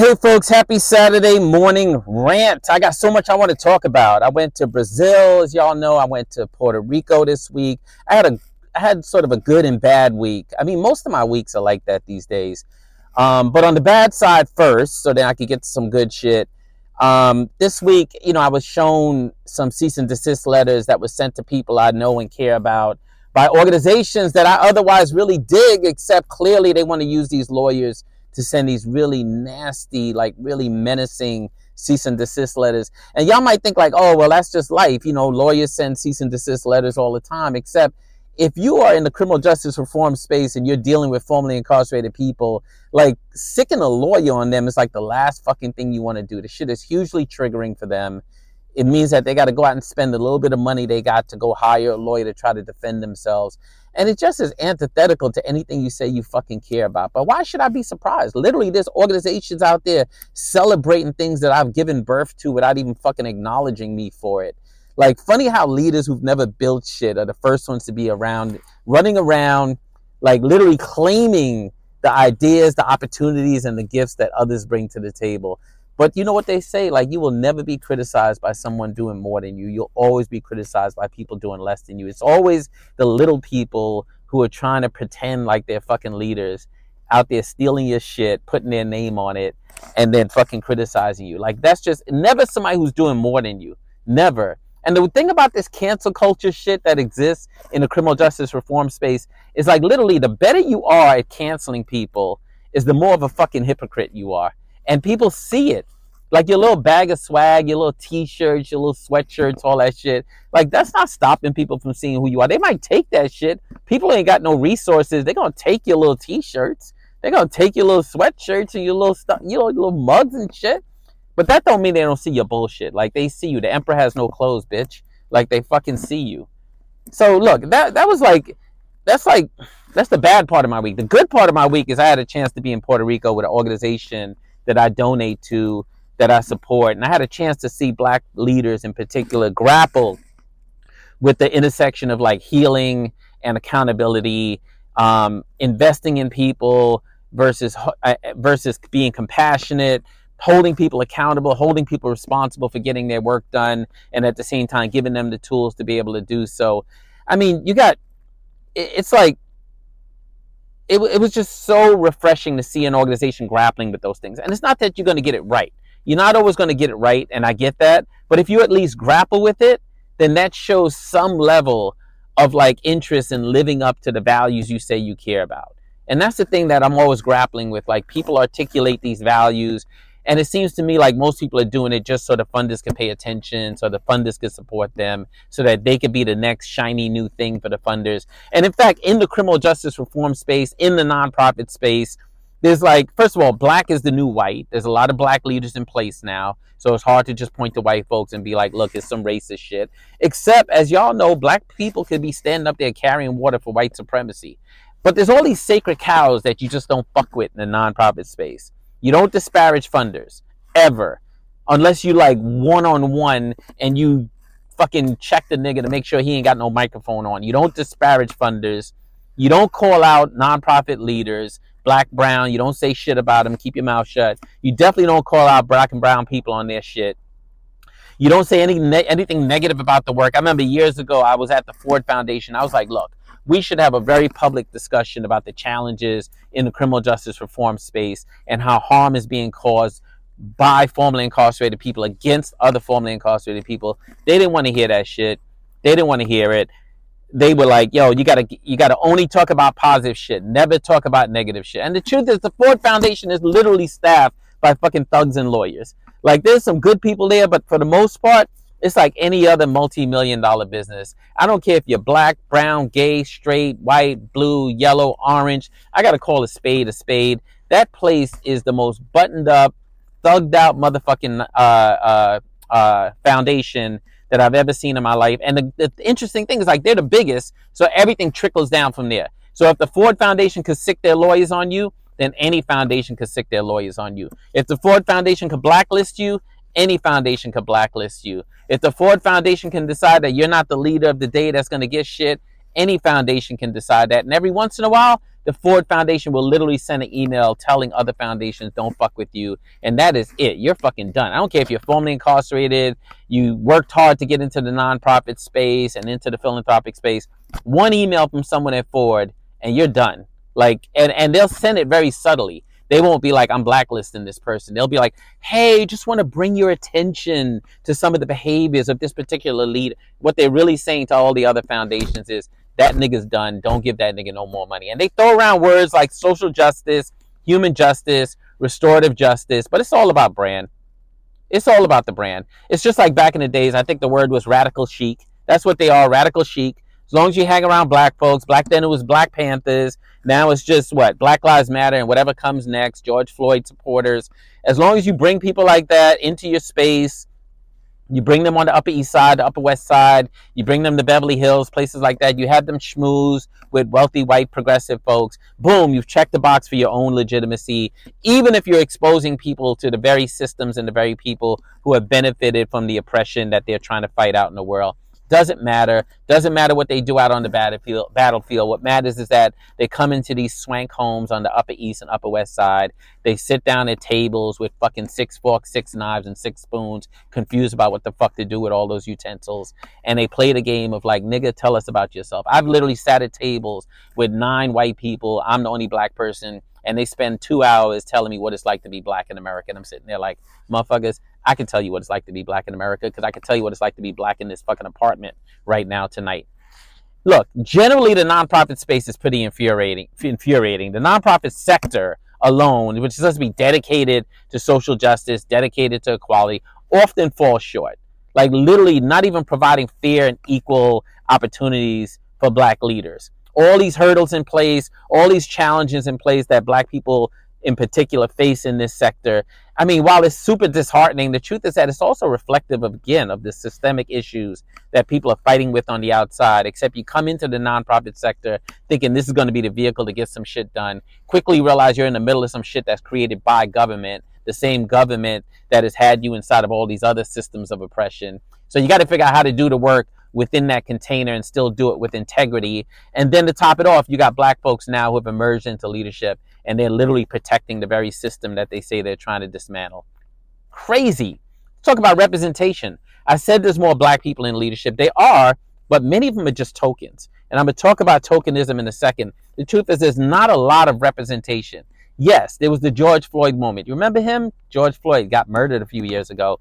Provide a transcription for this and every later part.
Hey folks, happy Saturday morning rant. I got so much I want to talk about. I went to Brazil, as y'all know. I went to Puerto Rico this week. I had a I had sort of a good and bad week. I mean, most of my weeks are like that these days. Um, but on the bad side first, so then I could get to some good shit. Um, this week, you know, I was shown some cease and desist letters that were sent to people I know and care about by organizations that I otherwise really dig, except clearly they want to use these lawyers to send these really nasty, like really menacing cease and desist letters. And y'all might think like, oh, well, that's just life. You know, lawyers send cease and desist letters all the time, except if you are in the criminal justice reform space and you're dealing with formerly incarcerated people, like sicking a lawyer on them is like the last fucking thing you want to do. The shit is hugely triggering for them. It means that they got to go out and spend a little bit of money they got to go hire a lawyer to try to defend themselves. And it just is antithetical to anything you say you fucking care about. But why should I be surprised? Literally, there's organizations out there celebrating things that I've given birth to without even fucking acknowledging me for it. Like, funny how leaders who've never built shit are the first ones to be around, running around, like literally claiming the ideas, the opportunities, and the gifts that others bring to the table. But you know what they say? Like, you will never be criticized by someone doing more than you. You'll always be criticized by people doing less than you. It's always the little people who are trying to pretend like they're fucking leaders out there stealing your shit, putting their name on it, and then fucking criticizing you. Like, that's just never somebody who's doing more than you. Never. And the thing about this cancel culture shit that exists in the criminal justice reform space is like literally the better you are at canceling people is the more of a fucking hypocrite you are and people see it. Like your little bag of swag, your little t-shirts, your little sweatshirts, all that shit. Like that's not stopping people from seeing who you are. They might take that shit. People ain't got no resources. They're gonna take your little t-shirts. They're gonna take your little sweatshirts and your little stuff, you know, your little mugs and shit. But that don't mean they don't see your bullshit. Like they see you. The emperor has no clothes, bitch. Like they fucking see you. So look, that that was like that's like that's the bad part of my week. The good part of my week is I had a chance to be in Puerto Rico with an organization that I donate to, that I support. And I had a chance to see black leaders in particular grapple with the intersection of like healing and accountability, um, investing in people versus uh, versus being compassionate, holding people accountable, holding people responsible for getting their work done, and at the same time giving them the tools to be able to do so. I mean, you got it's like it, it was just so refreshing to see an organization grappling with those things. And it's not that you're going to get it right. You're not always going to get it right, and I get that. But if you at least grapple with it, then that shows some level of like interest in living up to the values you say you care about. And that's the thing that I'm always grappling with. Like people articulate these values and it seems to me like most people are doing it just so the funders can pay attention, so the funders can support them, so that they could be the next shiny new thing for the funders. And in fact, in the criminal justice reform space, in the nonprofit space, there's like, first of all, black is the new white. There's a lot of black leaders in place now. So it's hard to just point to white folks and be like, look, it's some racist shit. Except, as y'all know, black people could be standing up there carrying water for white supremacy. But there's all these sacred cows that you just don't fuck with in the nonprofit space. You don't disparage funders ever, unless you like one on one and you fucking check the nigga to make sure he ain't got no microphone on. You don't disparage funders. You don't call out nonprofit leaders, black, brown. You don't say shit about them. Keep your mouth shut. You definitely don't call out black and brown people on their shit. You don't say any ne- anything negative about the work. I remember years ago I was at the Ford Foundation. I was like, look, we should have a very public discussion about the challenges in the criminal justice reform space and how harm is being caused by formerly incarcerated people against other formerly incarcerated people. They didn't want to hear that shit. They didn't want to hear it. They were like, "Yo, you gotta, you gotta only talk about positive shit. Never talk about negative shit." And the truth is, the Ford Foundation is literally staffed by fucking thugs and lawyers. Like, there's some good people there, but for the most part, it's like any other multi-million dollar business. I don't care if you're black, brown, gay, straight, white, blue, yellow, orange. I got to call a spade a spade. That place is the most buttoned up, thugged out motherfucking uh, uh, uh, foundation that I've ever seen in my life. And the, the interesting thing is like they're the biggest, so everything trickles down from there. So if the Ford Foundation could sick their lawyers on you, then any foundation could sick their lawyers on you. If the Ford Foundation could blacklist you, any foundation could blacklist you. If the Ford Foundation can decide that you're not the leader of the day that's going to get shit, Any foundation can decide that. And every once in a while, the Ford Foundation will literally send an email telling other foundations, don't fuck with you. And that is it. You're fucking done. I don't care if you're formerly incarcerated, you worked hard to get into the nonprofit space and into the philanthropic space. One email from someone at Ford and you're done. Like, and, and they'll send it very subtly. They won't be like, I'm blacklisting this person. They'll be like, hey, just want to bring your attention to some of the behaviors of this particular leader. What they're really saying to all the other foundations is, that nigga's done. Don't give that nigga no more money. And they throw around words like social justice, human justice, restorative justice, but it's all about brand. It's all about the brand. It's just like back in the days, I think the word was radical chic. That's what they are, radical chic. As long as you hang around black folks, back then it was Black Panthers. Now it's just what? Black Lives Matter and whatever comes next, George Floyd supporters. As long as you bring people like that into your space, you bring them on the Upper East Side, the Upper West Side. You bring them to Beverly Hills, places like that. You have them schmooze with wealthy white progressive folks. Boom, you've checked the box for your own legitimacy. Even if you're exposing people to the very systems and the very people who have benefited from the oppression that they're trying to fight out in the world. Doesn't matter. Doesn't matter what they do out on the battlefield. Battlefield. What matters is that they come into these swank homes on the Upper East and Upper West Side. They sit down at tables with fucking six forks, six knives, and six spoons, confused about what the fuck to do with all those utensils. And they play the game of like, nigga, tell us about yourself. I've literally sat at tables with nine white people. I'm the only black person and they spend two hours telling me what it's like to be black in America. And I'm sitting there like, motherfuckers, I can tell you what it's like to be black in America because I can tell you what it's like to be black in this fucking apartment right now tonight. Look, generally the nonprofit space is pretty infuriating. Infuriating. The nonprofit sector alone, which is supposed to be dedicated to social justice, dedicated to equality, often falls short. Like literally not even providing fair and equal opportunities for black leaders. All these hurdles in place, all these challenges in place that black people in particular face in this sector. I mean, while it's super disheartening, the truth is that it's also reflective of, again, of the systemic issues that people are fighting with on the outside. Except you come into the nonprofit sector thinking this is going to be the vehicle to get some shit done, quickly realize you're in the middle of some shit that's created by government, the same government that has had you inside of all these other systems of oppression. So you got to figure out how to do the work within that container and still do it with integrity. And then to top it off, you got black folks now who have emerged into leadership and they're literally protecting the very system that they say they're trying to dismantle. Crazy. Talk about representation. I said there's more black people in leadership. They are, but many of them are just tokens. And I'm going to talk about tokenism in a second. The truth is, there's not a lot of representation. Yes, there was the George Floyd moment. You remember him? George Floyd got murdered a few years ago.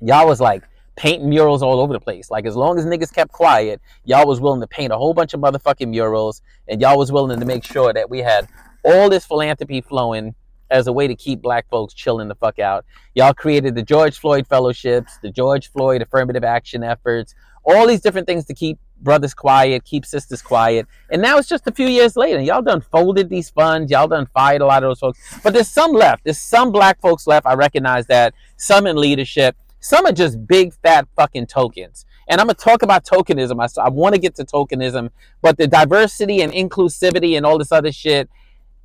Y'all was like, painting murals all over the place. Like as long as niggas kept quiet, y'all was willing to paint a whole bunch of motherfucking murals, and y'all was willing to make sure that we had all this philanthropy flowing as a way to keep black folks chilling the fuck out. Y'all created the George Floyd fellowships, the George Floyd affirmative action efforts, all these different things to keep brothers quiet, keep sisters quiet. And now it's just a few years later. Y'all done folded these funds. Y'all done fired a lot of those folks. But there's some left. There's some black folks left. I recognize that. Some in leadership. Some are just big fat fucking tokens. And I'm going to talk about tokenism. I, I want to get to tokenism, but the diversity and inclusivity and all this other shit,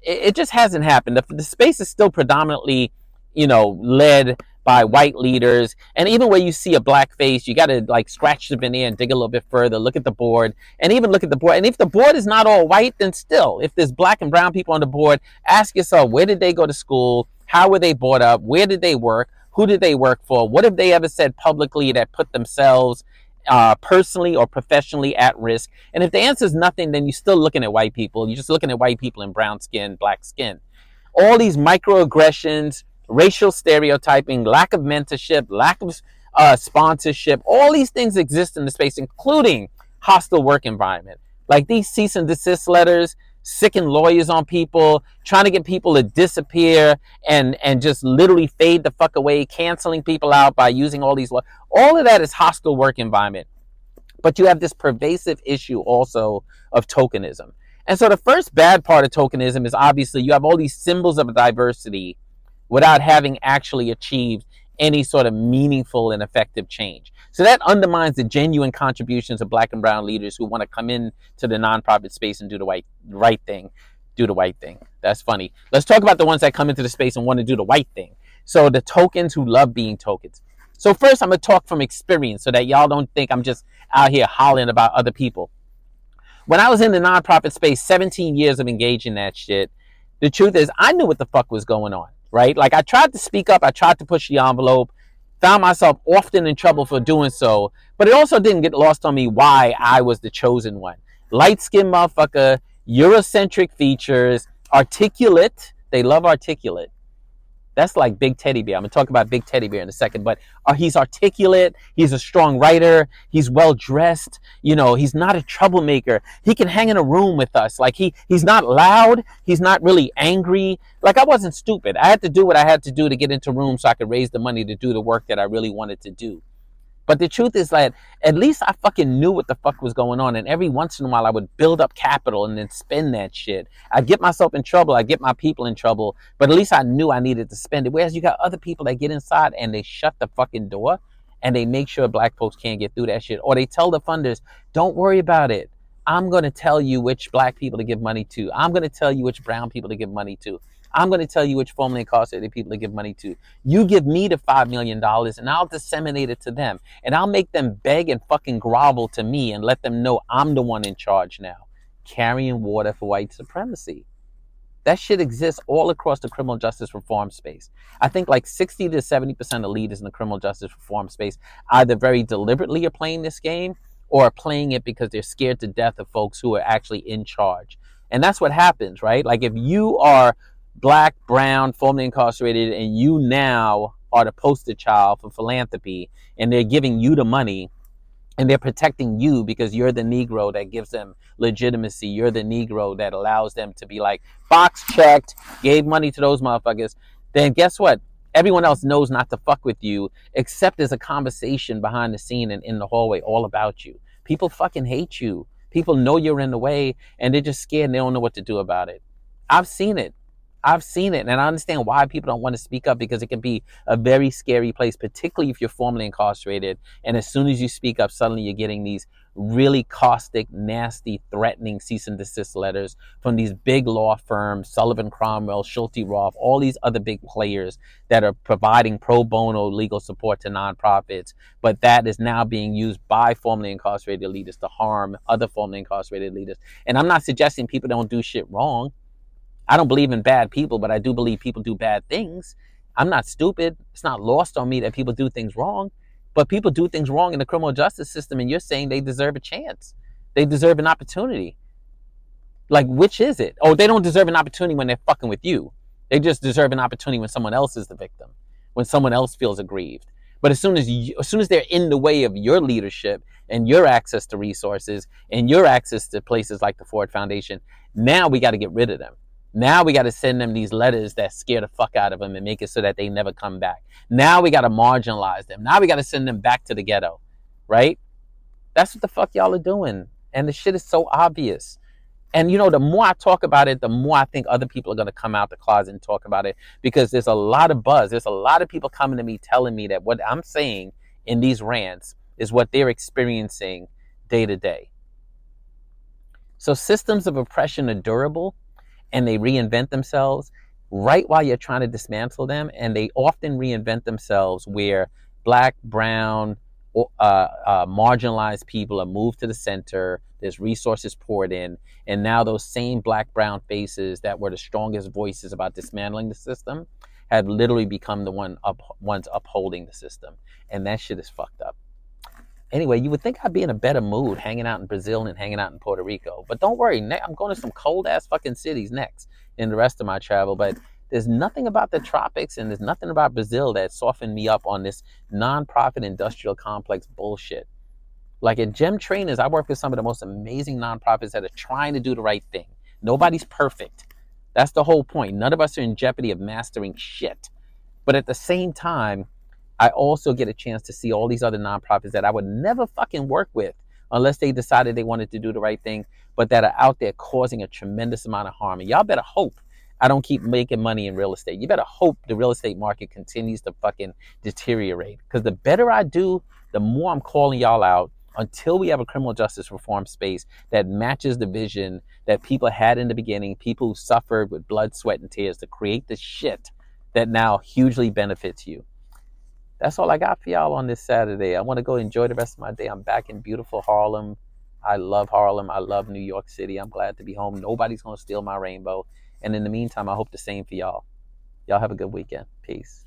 it, just hasn't happened. The, the space is still predominantly, you know, led by white leaders. And even where you see a black face, you got to like scratch the veneer and dig a little bit further, look at the board, and even look at the board. And if the board is not all white, then still, if there's black and brown people on the board, ask yourself, where did they go to school? How were they brought up? Where did they work? Who did they work for? What have they ever said publicly that put themselves uh, personally or professionally at risk? And if the answer is nothing, then you're still looking at white people. You're just looking at white people in brown skin, black skin. All these microaggressions, racial stereotyping, lack of mentorship, lack of uh, sponsorship, all these things exist in the space, including hostile work environment. Like these cease and desist letters, sicken lawyers on people, trying to get people to disappear and and just literally fade the fuck away, canceling people out by using all these. All of that is hostile work environment. But you have this pervasive issue also of tokenism. And so the first bad part of tokenism is obviously you have all these symbols of diversity without having actually achieved any sort of meaningful and effective change. So that undermines the genuine contributions of black and brown leaders who want to come in to the nonprofit space and do the right, right thing. Do the white thing. That's funny. Let's talk about the ones that come into the space and want to do the white thing. So the tokens who love being tokens. So first I'm going to talk from experience so that y'all don't think I'm just out here hollering about other people. when I was in the nonprofit space, 17 years of engaging that shit, the truth is I knew what the fuck was going on, right? Like I tried to speak up, I tried to push the envelope, found myself often in trouble for doing so, but it also didn't get lost on me why I was the chosen one. Light skinned motherfucker, Eurocentric features, articulate. They love articulate. That's like Big Teddy Bear. I'm gonna talk about Big Teddy Bear in a second, but uh, he's articulate. He's a strong writer. He's well dressed. You know, he's not a troublemaker. He can hang in a room with us. Like he he's not loud. He's not really angry. Like I wasn't stupid. I had to do what I had to do to get into rooms so I could raise the money to do the work that I really wanted to do. But the truth is that at least I fucking knew what the fuck was going on. And every once in a while, I would build up capital and then spend that shit. I'd get myself in trouble. I'd get my people in trouble. But at least I knew I needed to spend it. Whereas you got other people that get inside and they shut the fucking door and they make sure black folks can't get through that shit. Or they tell the funders, don't worry about it. I'm going to tell you which black people to give money to. I'm going to tell you which brown people to give money to. I'm going to tell you which formerly incarcerated people to give money to. You give me the $5 million and I'll disseminate it to them. And I'll make them beg and fucking grovel to me and let them know I'm the one in charge now, carrying water for white supremacy. That shit exists all across the criminal justice reform space. I think like 60 to 70% of leaders in the criminal justice reform space either very deliberately are playing this game or are playing it because they're scared to death of folks who are actually in charge. And that's what happens, right? Like if you are black, brown, formerly incarcerated, and you now are the poster child for philanthropy, and they're giving you the money, and they're protecting you because you're the Negro that gives them legitimacy. You're the Negro that allows them to be like, box checked, gave money to those motherfuckers. Then guess what? Everyone else knows not to fuck with you, except there's a conversation behind the scene and in the hallway all about you. People fucking hate you. People know you're in the way, and they're just scared and they don't know what to do about it. I've seen it. I've seen it and I understand why people don't want to speak up because it can be a very scary place, particularly if you're formerly incarcerated. And as soon as you speak up, suddenly you're getting these really caustic, nasty, threatening cease and desist letters from these big law firms, Sullivan Cromwell, Schulte Roth, all these other big players that are providing pro bono legal support to nonprofits. But that is now being used by formerly incarcerated leaders to harm other formerly incarcerated leaders. And I'm not suggesting people don't do shit wrong. I don't believe in bad people, but I do believe people do bad things. I'm not stupid. It's not lost on me that people do things wrong, but people do things wrong in the criminal justice system, and you're saying they deserve a chance. They deserve an opportunity. Like, which is it? Oh, they don't deserve an opportunity when they're fucking with you. They just deserve an opportunity when someone else is the victim, when someone else feels aggrieved. But as soon as you, as soon as they're in the way of your leadership and your access to resources and your access to places like the Ford Foundation, now we got to get rid of them. Now we got to send them these letters that scare the fuck out of them and make it so that they never come back. Now we got to marginalize them. Now we got to send them back to the ghetto, right? That's what the fuck y'all are doing. And the shit is so obvious. And you know, the more I talk about it, the more I think other people are going to come out the closet and talk about it because there's a lot of buzz. There's a lot of people coming to me telling me that what I'm saying in these rants is what they're experiencing day to day. So systems of oppression are durable and they reinvent themselves right while you're trying to dismantle them. And they often reinvent themselves where black, brown, uh, uh, marginalized people are moved to the center. There's resources poured in. And now those same black, brown faces that were the strongest voices about dismantling the system have literally become the one up, ones upholding the system. And that shit is fucked up. Anyway, you would think I'd be in a better mood hanging out in Brazil and hanging out in Puerto Rico. But don't worry, I'm going to some cold ass fucking cities next in the rest of my travel. But there's nothing about the tropics and there's nothing about Brazil that softened me up on this nonprofit industrial complex bullshit. Like at Gem Trainers, I work with some of the most amazing nonprofits that are trying to do the right thing. Nobody's perfect. That's the whole point. None of us are in jeopardy of mastering shit. But at the same time, I also get a chance to see all these other nonprofits that I would never fucking work with unless they decided they wanted to do the right thing, but that are out there causing a tremendous amount of harm. And y'all better hope I don't keep making money in real estate. You better hope the real estate market continues to fucking deteriorate. Because the better I do, the more I'm calling y'all out until we have a criminal justice reform space that matches the vision that people had in the beginning, people who suffered with blood, sweat, and tears to create the shit that now hugely benefits you. That's all I got for y'all on this Saturday. I want to go enjoy the rest of my day. I'm back in beautiful Harlem. I love Harlem. I love New York City. I'm glad to be home. Nobody's going to steal my rainbow. And in the meantime, I hope the same for y'all. Y'all have a good weekend. Peace.